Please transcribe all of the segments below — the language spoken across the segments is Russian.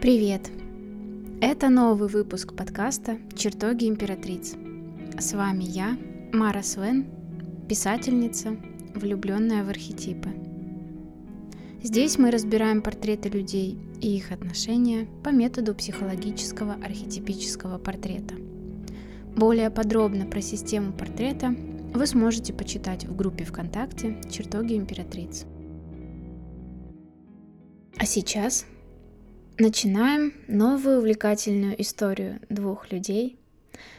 Привет! Это новый выпуск подкаста «Чертоги императриц». С вами я, Мара Свен, писательница, влюбленная в архетипы. Здесь мы разбираем портреты людей и их отношения по методу психологического архетипического портрета. Более подробно про систему портрета вы сможете почитать в группе ВКонтакте «Чертоги императриц». А сейчас начинаем новую увлекательную историю двух людей,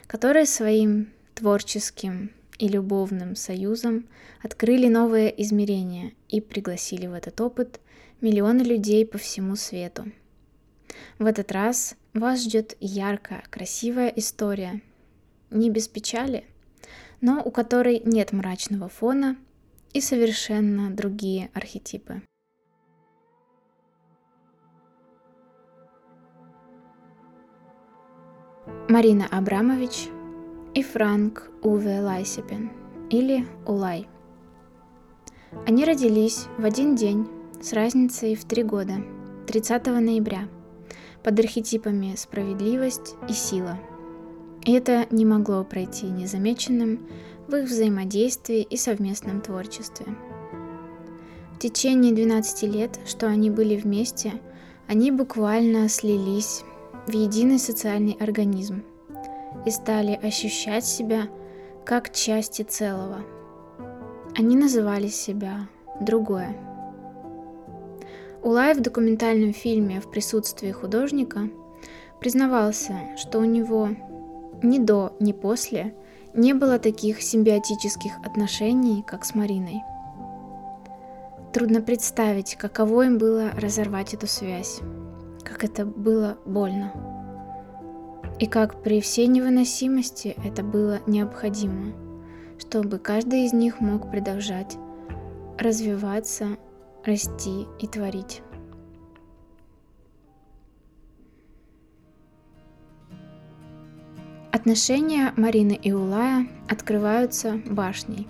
которые своим творческим и любовным союзом открыли новое измерение и пригласили в этот опыт миллионы людей по всему свету. В этот раз вас ждет яркая, красивая история, не без печали, но у которой нет мрачного фона и совершенно другие архетипы. Марина Абрамович и Франк Уве Лайсепен или Улай. Они родились в один день с разницей в три года, 30 ноября, под архетипами справедливость и сила. И это не могло пройти незамеченным в их взаимодействии и совместном творчестве. В течение 12 лет, что они были вместе, они буквально слились в единый социальный организм и стали ощущать себя как части целого. Они называли себя «другое». Улай в документальном фильме в присутствии художника признавался, что у него ни до, ни после не было таких симбиотических отношений, как с Мариной. Трудно представить, каково им было разорвать эту связь как это было больно. И как при всей невыносимости это было необходимо, чтобы каждый из них мог продолжать развиваться, расти и творить. Отношения Марины и Улая открываются башней.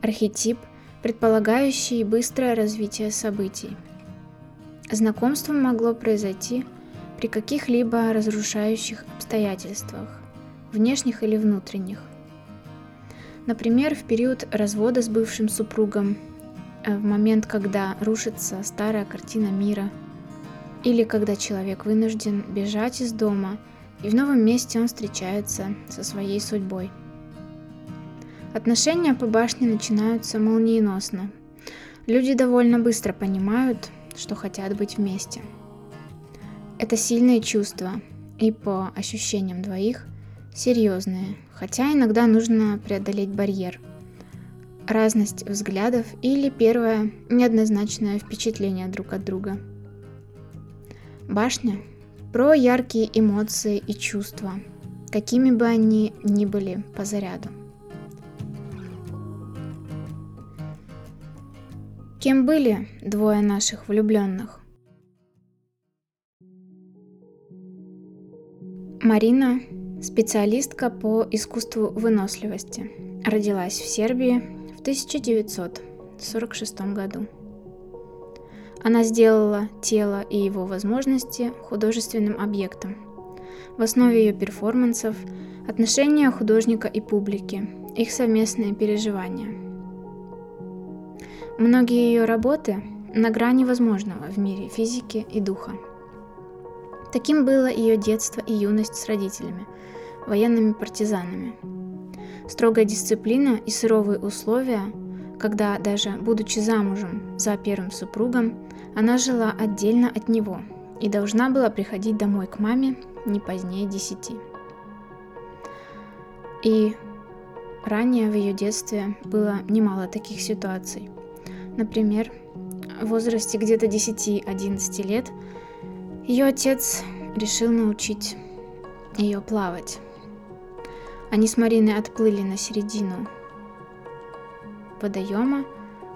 Архетип, предполагающий быстрое развитие событий – Знакомство могло произойти при каких-либо разрушающих обстоятельствах, внешних или внутренних. Например, в период развода с бывшим супругом, э, в момент, когда рушится старая картина мира, или когда человек вынужден бежать из дома, и в новом месте он встречается со своей судьбой. Отношения по башне начинаются молниеносно. Люди довольно быстро понимают, что хотят быть вместе. Это сильные чувства и по ощущениям двоих серьезные, хотя иногда нужно преодолеть барьер. Разность взглядов или первое неоднозначное впечатление друг от друга. Башня про яркие эмоции и чувства, какими бы они ни были по заряду. Кем были двое наших влюбленных? Марина – специалистка по искусству выносливости. Родилась в Сербии в 1946 году. Она сделала тело и его возможности художественным объектом. В основе ее перформансов – отношения художника и публики, их совместные переживания – Многие ее работы на грани возможного в мире физики и духа. Таким было ее детство и юность с родителями, военными партизанами. Строгая дисциплина и суровые условия, когда даже будучи замужем за первым супругом, она жила отдельно от него и должна была приходить домой к маме не позднее десяти. И ранее в ее детстве было немало таких ситуаций – Например, в возрасте где-то 10-11 лет ее отец решил научить ее плавать. Они с Мариной отплыли на середину водоема,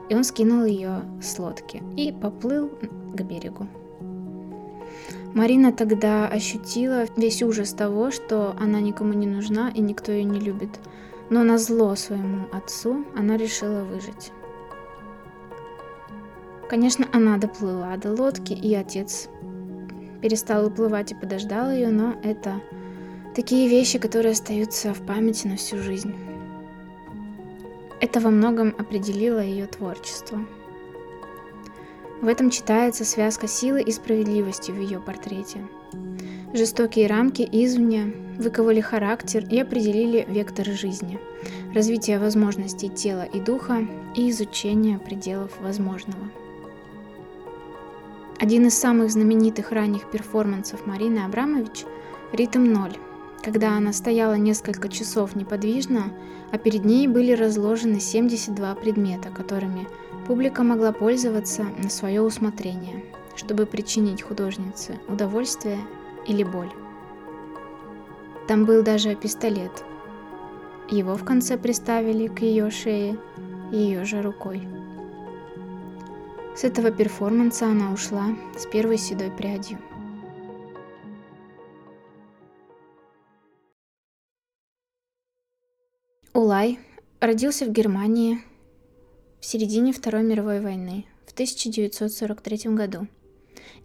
и он скинул ее с лодки и поплыл к берегу. Марина тогда ощутила весь ужас того, что она никому не нужна и никто ее не любит. Но на зло своему отцу она решила выжить. Конечно, она доплыла до лодки, и отец перестал уплывать и подождал ее, но это такие вещи, которые остаются в памяти на всю жизнь. Это во многом определило ее творчество. В этом читается связка силы и справедливости в ее портрете. Жестокие рамки извне выковали характер и определили вектор жизни, развитие возможностей тела и духа и изучение пределов возможного. Один из самых знаменитых ранних перформансов Марины Абрамович – «Ритм ноль», когда она стояла несколько часов неподвижно, а перед ней были разложены 72 предмета, которыми публика могла пользоваться на свое усмотрение, чтобы причинить художнице удовольствие или боль. Там был даже пистолет. Его в конце приставили к ее шее ее же рукой. С этого перформанса она ушла с первой седой прядью. Улай родился в Германии в середине Второй мировой войны в 1943 году,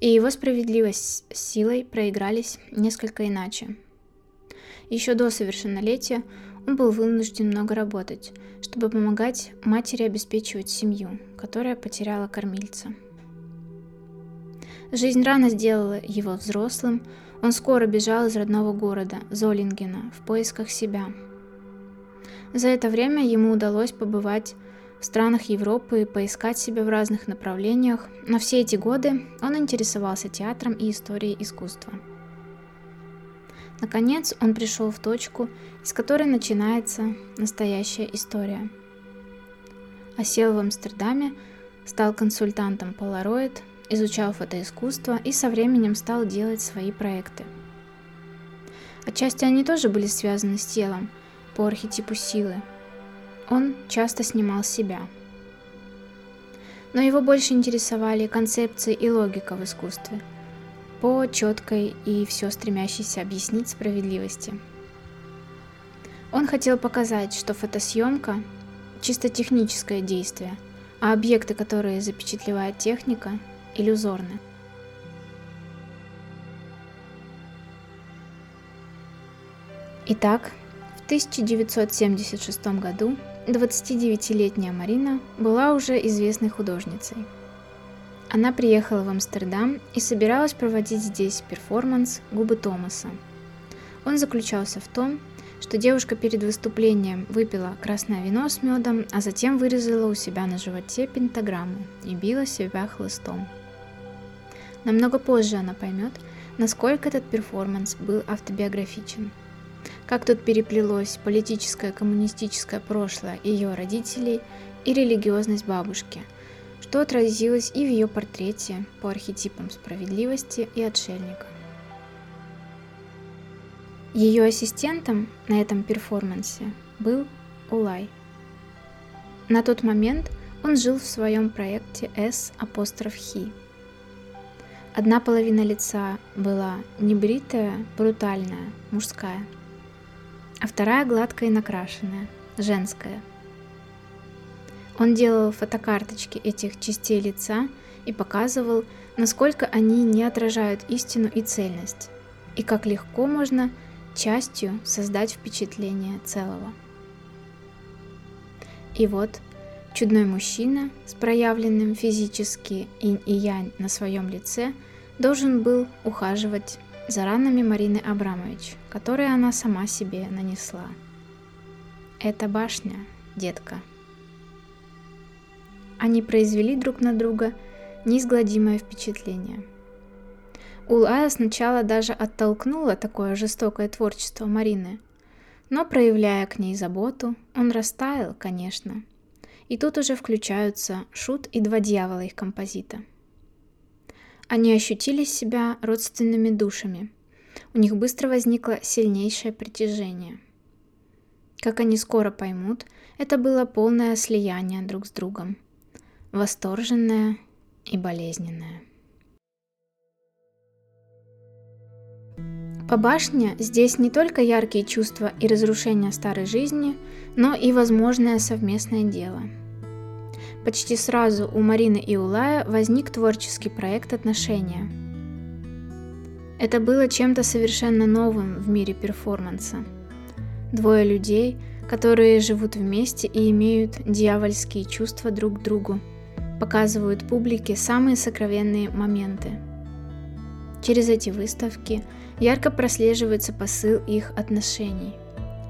и его справедливость с силой проигрались несколько иначе. Еще до совершеннолетия был вынужден много работать, чтобы помогать матери обеспечивать семью, которая потеряла кормильца. Жизнь рано сделала его взрослым, он скоро бежал из родного города, Золингена, в поисках себя – за это время ему удалось побывать в странах Европы и поискать себя в разных направлениях, но все эти годы он интересовался театром и историей искусства. Наконец он пришел в точку, из которой начинается настоящая история. Осел в Амстердаме, стал консультантом Polaroid, изучал фотоискусство и со временем стал делать свои проекты. Отчасти они тоже были связаны с телом – по архетипу силы. Он часто снимал себя. Но его больше интересовали концепции и логика в искусстве, по четкой и все стремящейся объяснить справедливости. Он хотел показать, что фотосъемка – чисто техническое действие, а объекты, которые запечатлевает техника, иллюзорны. Итак, 1976 году 29-летняя Марина была уже известной художницей. Она приехала в Амстердам и собиралась проводить здесь перформанс «Губы Томаса». Он заключался в том, что девушка перед выступлением выпила красное вино с медом, а затем вырезала у себя на животе пентаграмму и била себя хлыстом. Намного позже она поймет, насколько этот перформанс был автобиографичен – как тут переплелось политическое коммунистическое прошлое ее родителей и религиозность бабушки, что отразилось и в ее портрете по архетипам справедливости и отшельника. Ее ассистентом на этом перформансе был Улай. На тот момент он жил в своем проекте S апостроф Хи. Одна половина лица была небритая, брутальная, мужская – а вторая гладкая и накрашенная, женская. Он делал фотокарточки этих частей лица и показывал, насколько они не отражают истину и цельность, и как легко можно частью создать впечатление целого. И вот чудной мужчина с проявленным физически инь и янь на своем лице должен был ухаживать за ранами Марины Абрамович, которые она сама себе нанесла. Это башня, детка. Они произвели друг на друга неизгладимое впечатление. Улая сначала даже оттолкнула такое жестокое творчество Марины, но, проявляя к ней заботу, он растаял, конечно. И тут уже включаются Шут и два дьявола их композита – они ощутили себя родственными душами. У них быстро возникло сильнейшее притяжение. Как они скоро поймут, это было полное слияние друг с другом. Восторженное и болезненное. По башне здесь не только яркие чувства и разрушения старой жизни, но и возможное совместное дело – Почти сразу у Марины и Улая возник творческий проект «Отношения». Это было чем-то совершенно новым в мире перформанса. Двое людей, которые живут вместе и имеют дьявольские чувства друг к другу, показывают публике самые сокровенные моменты. Через эти выставки ярко прослеживается посыл их отношений.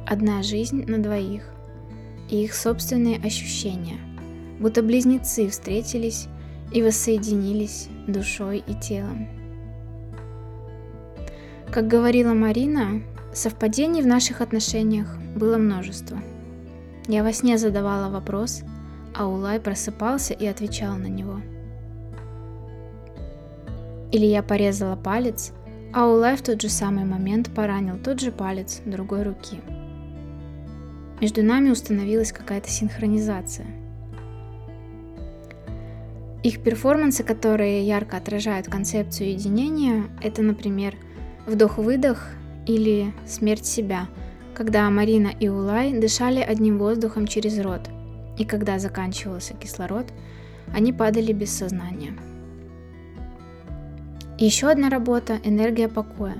Одна жизнь на двоих и их собственные ощущения, будто близнецы встретились и воссоединились душой и телом. Как говорила Марина, совпадений в наших отношениях было множество. Я во сне задавала вопрос, а Улай просыпался и отвечал на него. Или я порезала палец, а Улай в тот же самый момент поранил тот же палец другой руки. Между нами установилась какая-то синхронизация. Их перформансы, которые ярко отражают концепцию единения, это, например, Вдох-выдох или смерть себя, когда Марина и Улай дышали одним воздухом через рот, и когда заканчивался кислород, они падали без сознания. еще одна работа – энергия покоя.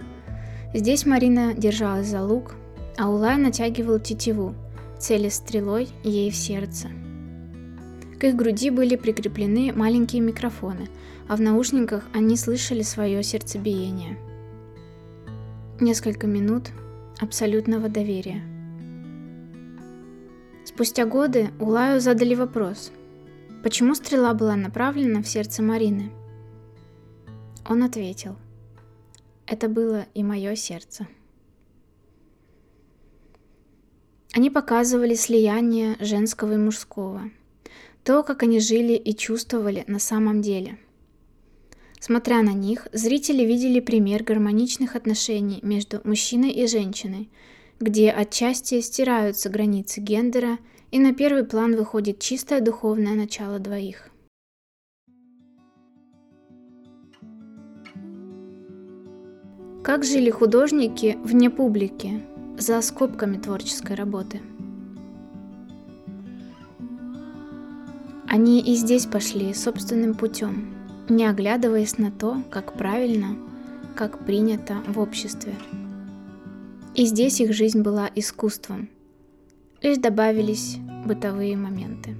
Здесь Марина держалась за лук, а Улай натягивал тетиву, цели стрелой ей в сердце. К их груди были прикреплены маленькие микрофоны, а в наушниках они слышали свое сердцебиение – Несколько минут абсолютного доверия. Спустя годы Улаю задали вопрос, почему стрела была направлена в сердце Марины. Он ответил, это было и мое сердце. Они показывали слияние женского и мужского, то, как они жили и чувствовали на самом деле – Смотря на них, зрители видели пример гармоничных отношений между мужчиной и женщиной, где отчасти стираются границы гендера и на первый план выходит чистое духовное начало двоих. Как жили художники вне публики, за скобками творческой работы? Они и здесь пошли собственным путем – не оглядываясь на то, как правильно, как принято в обществе. И здесь их жизнь была искусством. Лишь добавились бытовые моменты.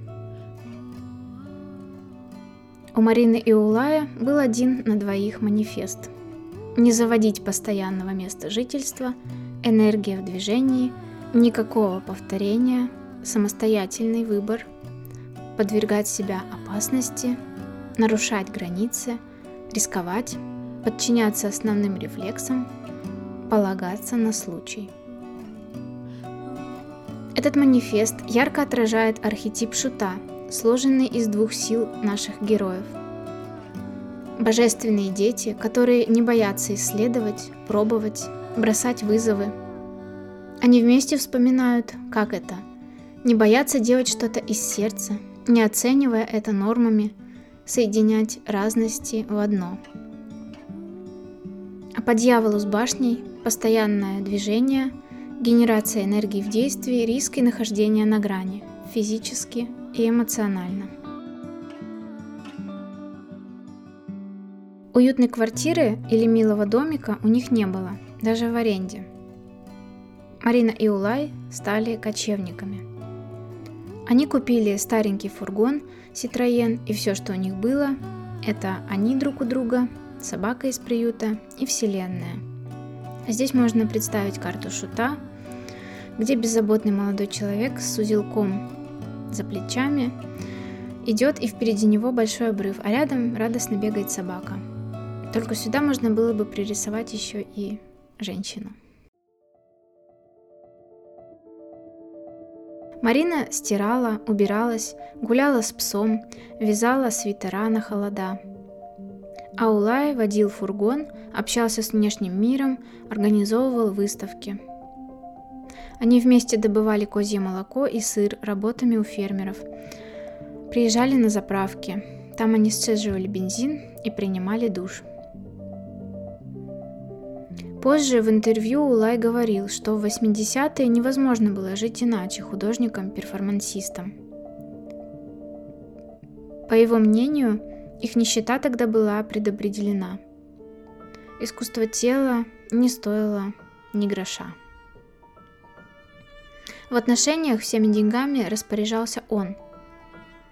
У Марины и Улая был один на двоих манифест. Не заводить постоянного места жительства, энергия в движении, никакого повторения, самостоятельный выбор, подвергать себя опасности – нарушать границы, рисковать, подчиняться основным рефлексам, полагаться на случай. Этот манифест ярко отражает архетип шута, сложенный из двух сил наших героев. Божественные дети, которые не боятся исследовать, пробовать, бросать вызовы. Они вместе вспоминают, как это – не бояться делать что-то из сердца, не оценивая это нормами – соединять разности в одно. А по дьяволу с башней постоянное движение, генерация энергии в действии, риск и нахождение на грани, физически и эмоционально. Уютной квартиры или милого домика у них не было, даже в аренде. Марина и Улай стали кочевниками. Они купили старенький фургон Citroën, и все, что у них было, это они друг у друга, собака из приюта и Вселенная. Здесь можно представить карту шута, где беззаботный молодой человек с узелком за плечами идет, и впереди него большой обрыв, а рядом радостно бегает собака. Только сюда можно было бы пририсовать еще и женщину. Марина стирала, убиралась, гуляла с псом, вязала свитера на холода. А Улай водил фургон, общался с внешним миром, организовывал выставки. Они вместе добывали козье молоко и сыр работами у фермеров. Приезжали на заправки. Там они сцеживали бензин и принимали душ. Позже в интервью Улай говорил, что в 80-е невозможно было жить иначе художником-перформансистом. По его мнению, их нищета тогда была предопределена. искусство тела не стоило ни гроша. В отношениях всеми деньгами распоряжался он.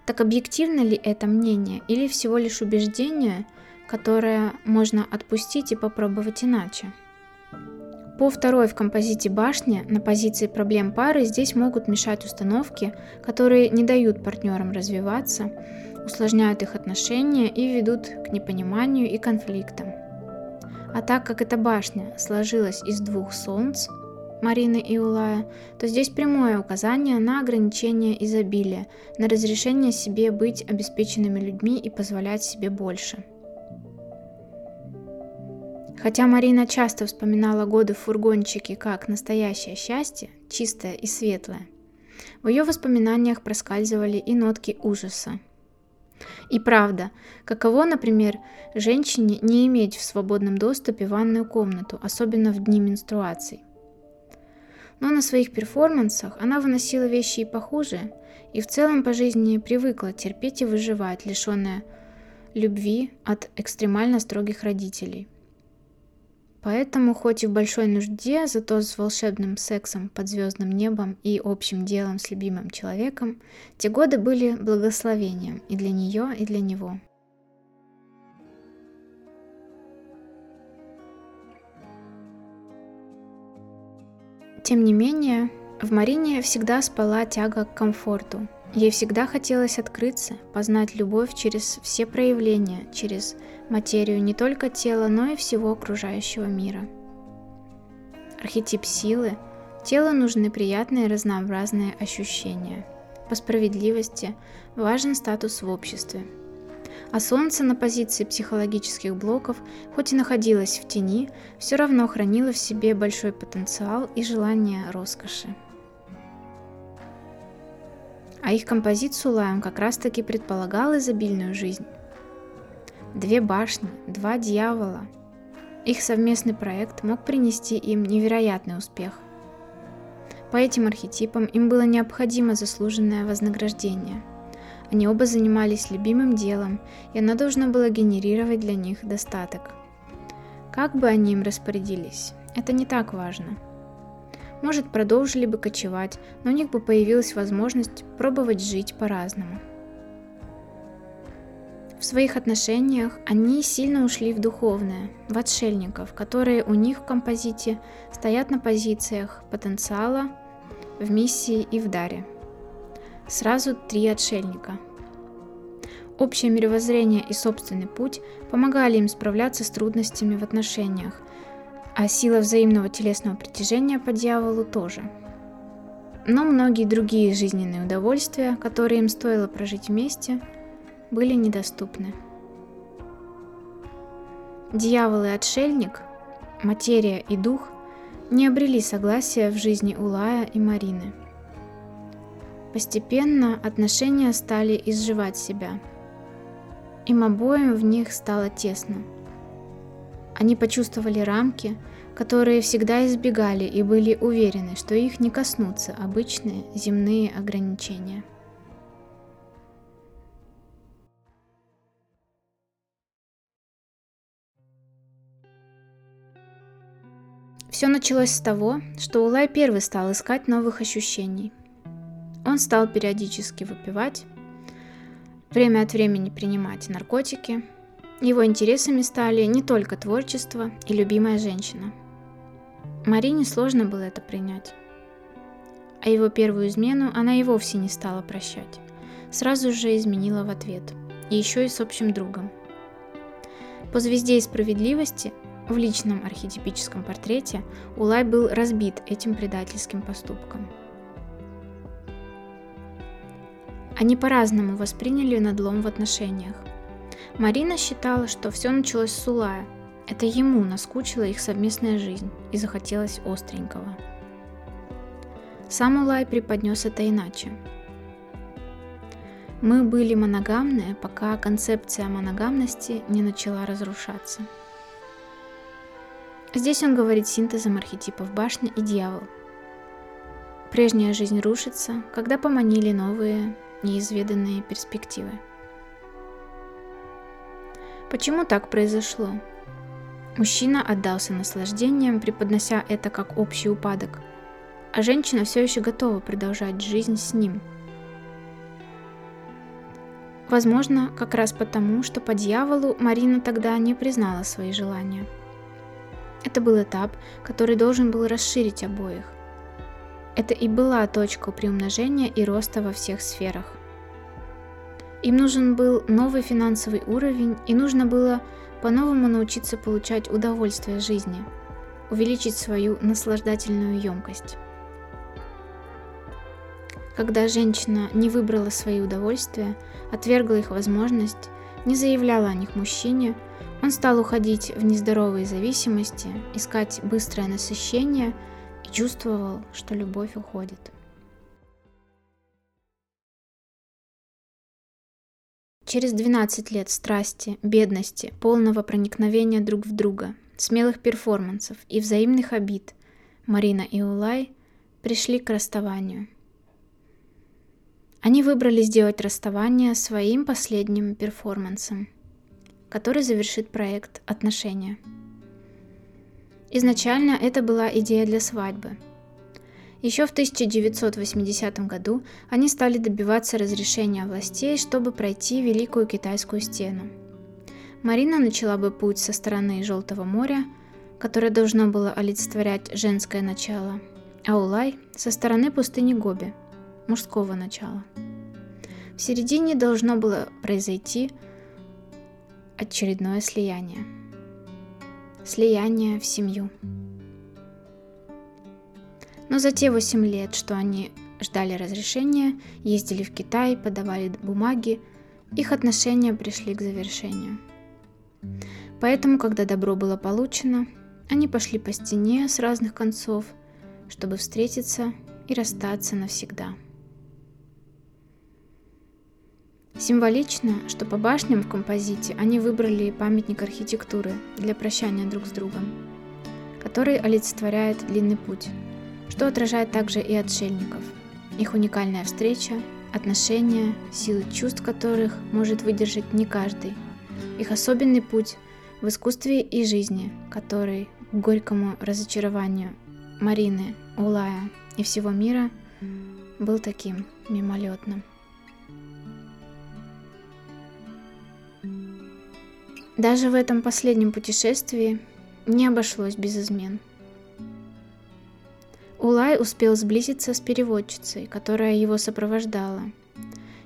Так объективно ли это мнение или всего лишь убеждение, которое можно отпустить и попробовать иначе? По второй в композите башни на позиции проблем пары здесь могут мешать установки, которые не дают партнерам развиваться, усложняют их отношения и ведут к непониманию и конфликтам. А так как эта башня сложилась из двух солнц, Марины и Улая, то здесь прямое указание на ограничение изобилия, на разрешение себе быть обеспеченными людьми и позволять себе больше. Хотя Марина часто вспоминала годы в фургончике как настоящее счастье, чистое и светлое, в ее воспоминаниях проскальзывали и нотки ужаса. И правда, каково, например, женщине не иметь в свободном доступе ванную комнату, особенно в дни менструаций. Но на своих перформансах она выносила вещи и похуже, и в целом по жизни привыкла терпеть и выживать, лишенная любви от экстремально строгих родителей. Поэтому, хоть и в большой нужде, зато с волшебным сексом под звездным небом и общим делом с любимым человеком, те годы были благословением и для нее, и для него. Тем не менее, в Марине всегда спала тяга к комфорту. Ей всегда хотелось открыться, познать любовь через все проявления, через материю не только тела, но и всего окружающего мира. Архетип силы – телу нужны приятные разнообразные ощущения. По справедливости важен статус в обществе – а Солнце на позиции психологических блоков, хоть и находилось в тени, все равно хранило в себе большой потенциал и желание роскоши. А их композит Сулаем как раз-таки предполагал изобильную жизнь. Две башни, два дьявола. Их совместный проект мог принести им невероятный успех. По этим архетипам им было необходимо заслуженное вознаграждение – они оба занимались любимым делом, и она должна была генерировать для них достаток. Как бы они им распорядились, это не так важно. Может, продолжили бы кочевать, но у них бы появилась возможность пробовать жить по-разному. В своих отношениях они сильно ушли в духовное, в отшельников, которые у них в композите стоят на позициях потенциала, в миссии и в даре – Сразу три отшельника. Общее мировоззрение и собственный путь помогали им справляться с трудностями в отношениях, а сила взаимного телесного притяжения по дьяволу тоже. Но многие другие жизненные удовольствия, которые им стоило прожить вместе, были недоступны. Дьявол и отшельник, материя и дух не обрели согласия в жизни Улая и Марины – Постепенно отношения стали изживать себя. Им обоим в них стало тесно. Они почувствовали рамки, которые всегда избегали и были уверены, что их не коснутся обычные земные ограничения. Все началось с того, что Улай первый стал искать новых ощущений – он стал периодически выпивать, время от времени принимать наркотики. Его интересами стали не только творчество и любимая женщина. Марине сложно было это принять. А его первую измену она и вовсе не стала прощать. Сразу же изменила в ответ. И еще и с общим другом. По звезде и справедливости в личном архетипическом портрете Улай был разбит этим предательским поступком – Они по-разному восприняли надлом в отношениях. Марина считала, что все началось с Улая. Это ему наскучила их совместная жизнь и захотелось остренького. Сам Улай преподнес это иначе. Мы были моногамные, пока концепция моногамности не начала разрушаться. Здесь он говорит синтезом архетипов башня и дьявол. Прежняя жизнь рушится, когда поманили новые неизведанные перспективы. Почему так произошло? Мужчина отдался наслаждениям, преподнося это как общий упадок, а женщина все еще готова продолжать жизнь с ним. Возможно, как раз потому, что по дьяволу Марина тогда не признала свои желания. Это был этап, который должен был расширить обоих. Это и была точка приумножения и роста во всех сферах. Им нужен был новый финансовый уровень, и нужно было по-новому научиться получать удовольствие жизни, увеличить свою наслаждательную емкость. Когда женщина не выбрала свои удовольствия, отвергла их возможность, не заявляла о них мужчине, он стал уходить в нездоровые зависимости, искать быстрое насыщение и чувствовал, что любовь уходит. Через 12 лет страсти, бедности, полного проникновения друг в друга, смелых перформансов и взаимных обид Марина и Улай пришли к расставанию. Они выбрали сделать расставание своим последним перформансом, который завершит проект «Отношения». Изначально это была идея для свадьбы – еще в 1980 году они стали добиваться разрешения властей, чтобы пройти Великую Китайскую стену. Марина начала бы путь со стороны Желтого моря, которое должно было олицетворять женское начало, а Улай со стороны пустыни Гоби, мужского начала. В середине должно было произойти очередное слияние. Слияние в семью. Но за те 8 лет, что они ждали разрешения, ездили в Китай, подавали бумаги, их отношения пришли к завершению. Поэтому, когда добро было получено, они пошли по стене с разных концов, чтобы встретиться и расстаться навсегда. Символично, что по башням в композите они выбрали памятник архитектуры для прощания друг с другом, который олицетворяет длинный путь – что отражает также и отшельников. Их уникальная встреча, отношения, силы чувств которых может выдержать не каждый. Их особенный путь в искусстве и жизни, который к горькому разочарованию Марины, Улая и всего мира был таким мимолетным. Даже в этом последнем путешествии не обошлось без измен – Улай успел сблизиться с переводчицей, которая его сопровождала.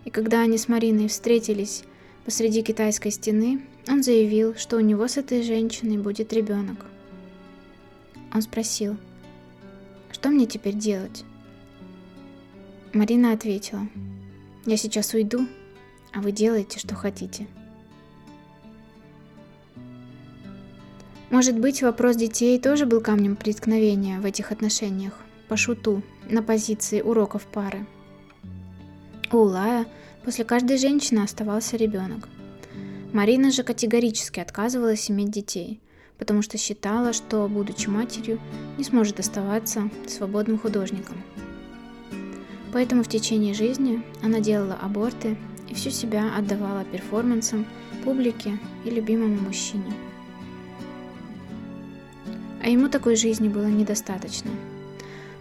И когда они с Мариной встретились посреди китайской стены, он заявил, что у него с этой женщиной будет ребенок. Он спросил, что мне теперь делать? Марина ответила, я сейчас уйду, а вы делаете, что хотите. Может быть, вопрос детей тоже был камнем преткновения в этих отношениях по шуту на позиции уроков пары. У Улая после каждой женщины оставался ребенок. Марина же категорически отказывалась иметь детей, потому что считала, что, будучи матерью, не сможет оставаться свободным художником. Поэтому в течение жизни она делала аборты и всю себя отдавала перформансам, публике и любимому мужчине. А ему такой жизни было недостаточно –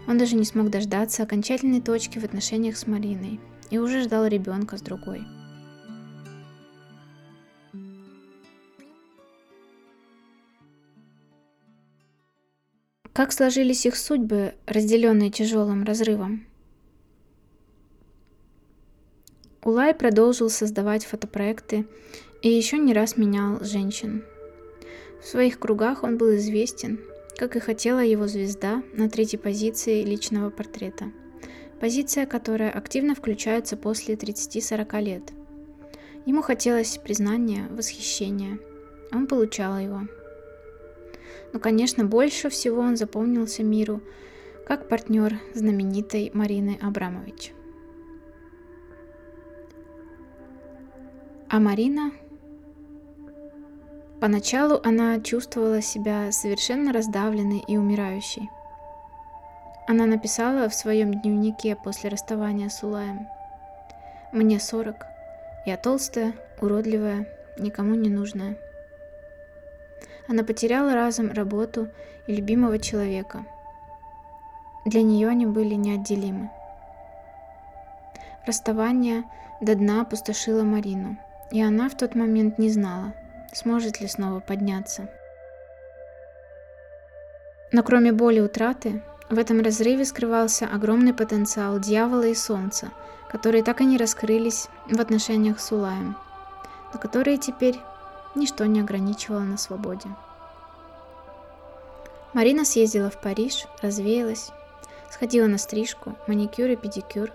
он даже не смог дождаться окончательной точки в отношениях с Мариной и уже ждал ребенка с другой. Как сложились их судьбы, разделенные тяжелым разрывом? Улай продолжил создавать фотопроекты и еще не раз менял женщин. В своих кругах он был известен как и хотела его звезда на третьей позиции личного портрета. Позиция, которая активно включается после 30-40 лет. Ему хотелось признания, восхищения. Он получал его. Но, конечно, больше всего он запомнился миру как партнер знаменитой Марины Абрамович. А Марина Поначалу она чувствовала себя совершенно раздавленной и умирающей. Она написала в своем дневнике после расставания с Улаем. «Мне сорок. Я толстая, уродливая, никому не нужная». Она потеряла разом работу и любимого человека. Для нее они были неотделимы. Расставание до дна опустошило Марину, и она в тот момент не знала, сможет ли снова подняться. Но кроме боли утраты, в этом разрыве скрывался огромный потенциал дьявола и солнца, которые так и не раскрылись в отношениях с Улаем, но которые теперь ничто не ограничивало на свободе. Марина съездила в Париж, развеялась, сходила на стрижку, маникюр и педикюр.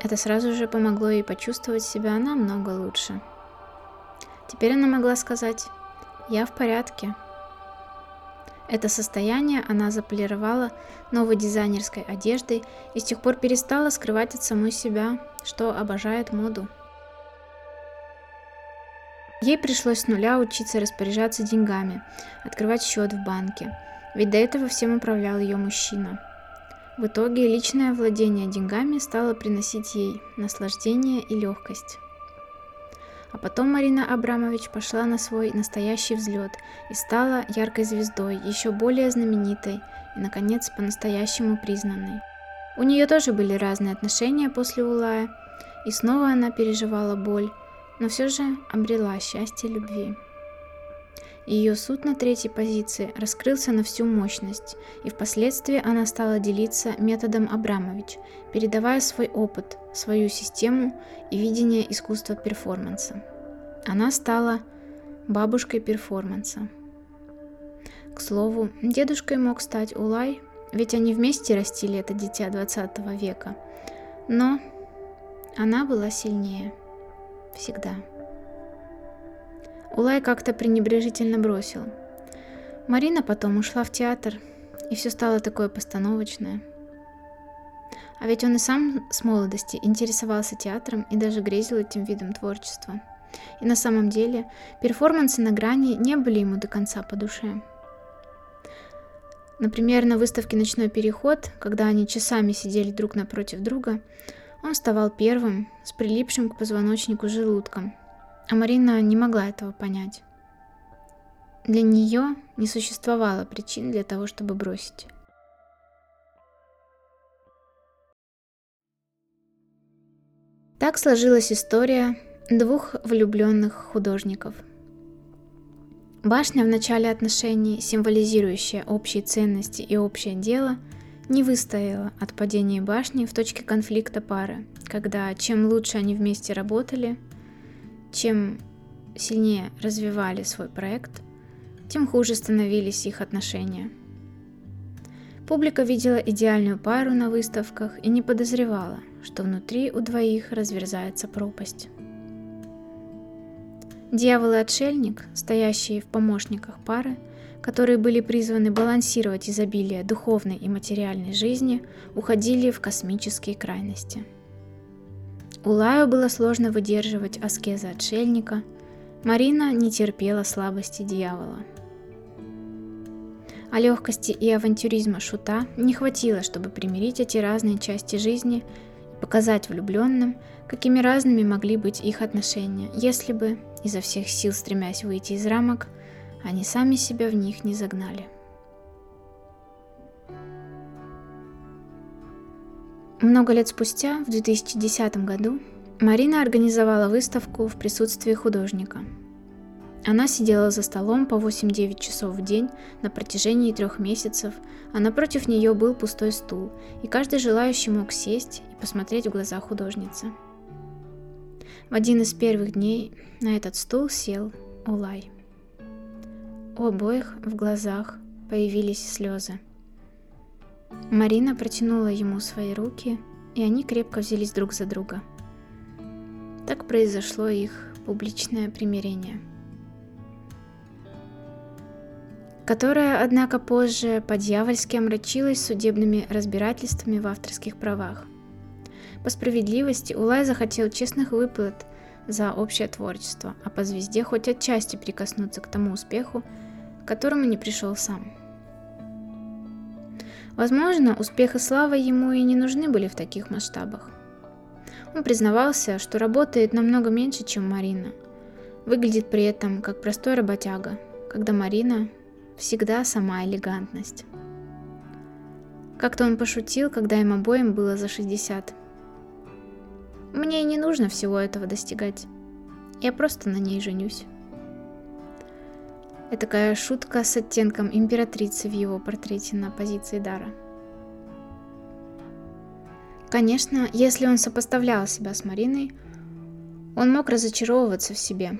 Это сразу же помогло ей почувствовать себя намного лучше. Теперь она могла сказать «Я в порядке». Это состояние она заполировала новой дизайнерской одеждой и с тех пор перестала скрывать от самой себя, что обожает моду. Ей пришлось с нуля учиться распоряжаться деньгами, открывать счет в банке, ведь до этого всем управлял ее мужчина. В итоге личное владение деньгами стало приносить ей наслаждение и легкость. А потом Марина Абрамович пошла на свой настоящий взлет и стала яркой звездой, еще более знаменитой и, наконец, по-настоящему признанной. У нее тоже были разные отношения после Улая, и снова она переживала боль, но все же обрела счастье любви. Ее суд на третьей позиции раскрылся на всю мощность, и впоследствии она стала делиться методом Абрамович, передавая свой опыт, свою систему и видение искусства перформанса. Она стала бабушкой перформанса. К слову, дедушкой мог стать Улай, ведь они вместе растили это дитя 20 века. Но она была сильнее. Всегда. Улай как-то пренебрежительно бросил. Марина потом ушла в театр, и все стало такое постановочное. А ведь он и сам с молодости интересовался театром и даже грезил этим видом творчества. И на самом деле перформансы на грани не были ему до конца по душе. Например, на выставке «Ночной переход», когда они часами сидели друг напротив друга, он вставал первым, с прилипшим к позвоночнику желудком, а Марина не могла этого понять. Для нее не существовало причин для того, чтобы бросить. Так сложилась история двух влюбленных художников. Башня в начале отношений, символизирующая общие ценности и общее дело – не выстояла от падения башни в точке конфликта пары, когда чем лучше они вместе работали, чем сильнее развивали свой проект, тем хуже становились их отношения. Публика видела идеальную пару на выставках и не подозревала, что внутри у двоих разверзается пропасть. Дьявол и отшельник, стоящие в помощниках пары, которые были призваны балансировать изобилие духовной и материальной жизни, уходили в космические крайности. Улаю было сложно выдерживать аскезы отшельника, Марина не терпела слабости дьявола. А легкости и авантюризма шута не хватило, чтобы примирить эти разные части жизни и показать влюбленным, какими разными могли быть их отношения, если бы, изо всех сил стремясь выйти из рамок, они сами себя в них не загнали. Много лет спустя, в 2010 году, Марина организовала выставку в присутствии художника. Она сидела за столом по 8-9 часов в день на протяжении трех месяцев, а напротив нее был пустой стул, и каждый желающий мог сесть и посмотреть в глаза художницы. В один из первых дней на этот стул сел Улай. У обоих в глазах появились слезы. Марина протянула ему свои руки, и они крепко взялись друг за друга. Так произошло их публичное примирение. которое, однако, позже по-дьявольски омрачилось судебными разбирательствами в авторских правах. По справедливости Улай захотел честных выплат за общее творчество, а по звезде хоть отчасти прикоснуться к тому успеху, к которому не пришел сам. Возможно, успех и слава ему и не нужны были в таких масштабах. Он признавался, что работает намного меньше, чем Марина. Выглядит при этом как простой работяга, когда Марина всегда сама элегантность. Как-то он пошутил, когда им обоим было за 60. Мне и не нужно всего этого достигать. Я просто на ней женюсь. Это такая шутка с оттенком императрицы в его портрете на позиции Дара. Конечно, если он сопоставлял себя с Мариной, он мог разочаровываться в себе.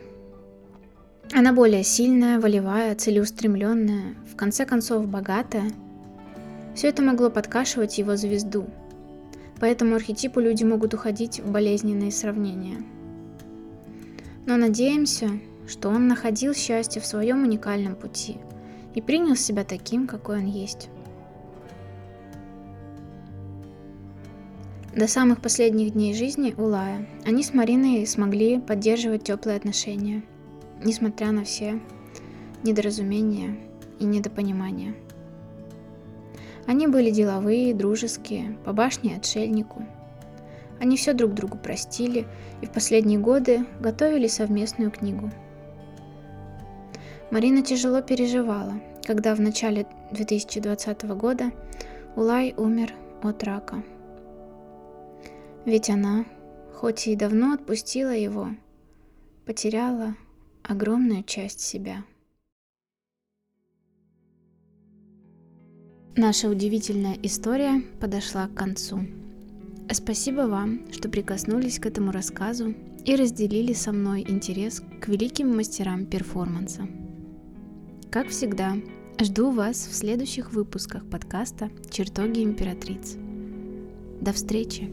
Она более сильная, волевая, целеустремленная, в конце концов богатая. Все это могло подкашивать его звезду. Поэтому архетипу люди могут уходить в болезненные сравнения. Но надеемся, что он находил счастье в своем уникальном пути и принял себя таким, какой он есть. До самых последних дней жизни Улая они с Мариной смогли поддерживать теплые отношения, несмотря на все недоразумения и недопонимания. Они были деловые, дружеские, по башне отшельнику. Они все друг другу простили и в последние годы готовили совместную книгу – Марина тяжело переживала, когда в начале 2020 года Улай умер от рака. Ведь она, хоть и давно отпустила его, потеряла огромную часть себя. Наша удивительная история подошла к концу. Спасибо вам, что прикоснулись к этому рассказу и разделили со мной интерес к великим мастерам перформанса. Как всегда, жду вас в следующих выпусках подкаста «Чертоги императриц». До встречи!